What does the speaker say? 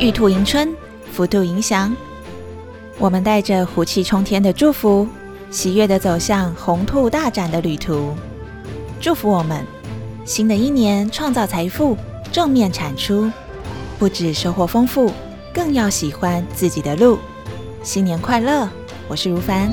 玉兔迎春，福兔迎祥。我们带着虎气冲天的祝福，喜悦的走向红兔大展的旅途。祝福我们新的一年创造财富，正面产出，不止收获丰富，更要喜欢自己的路。新年快乐！我是如凡。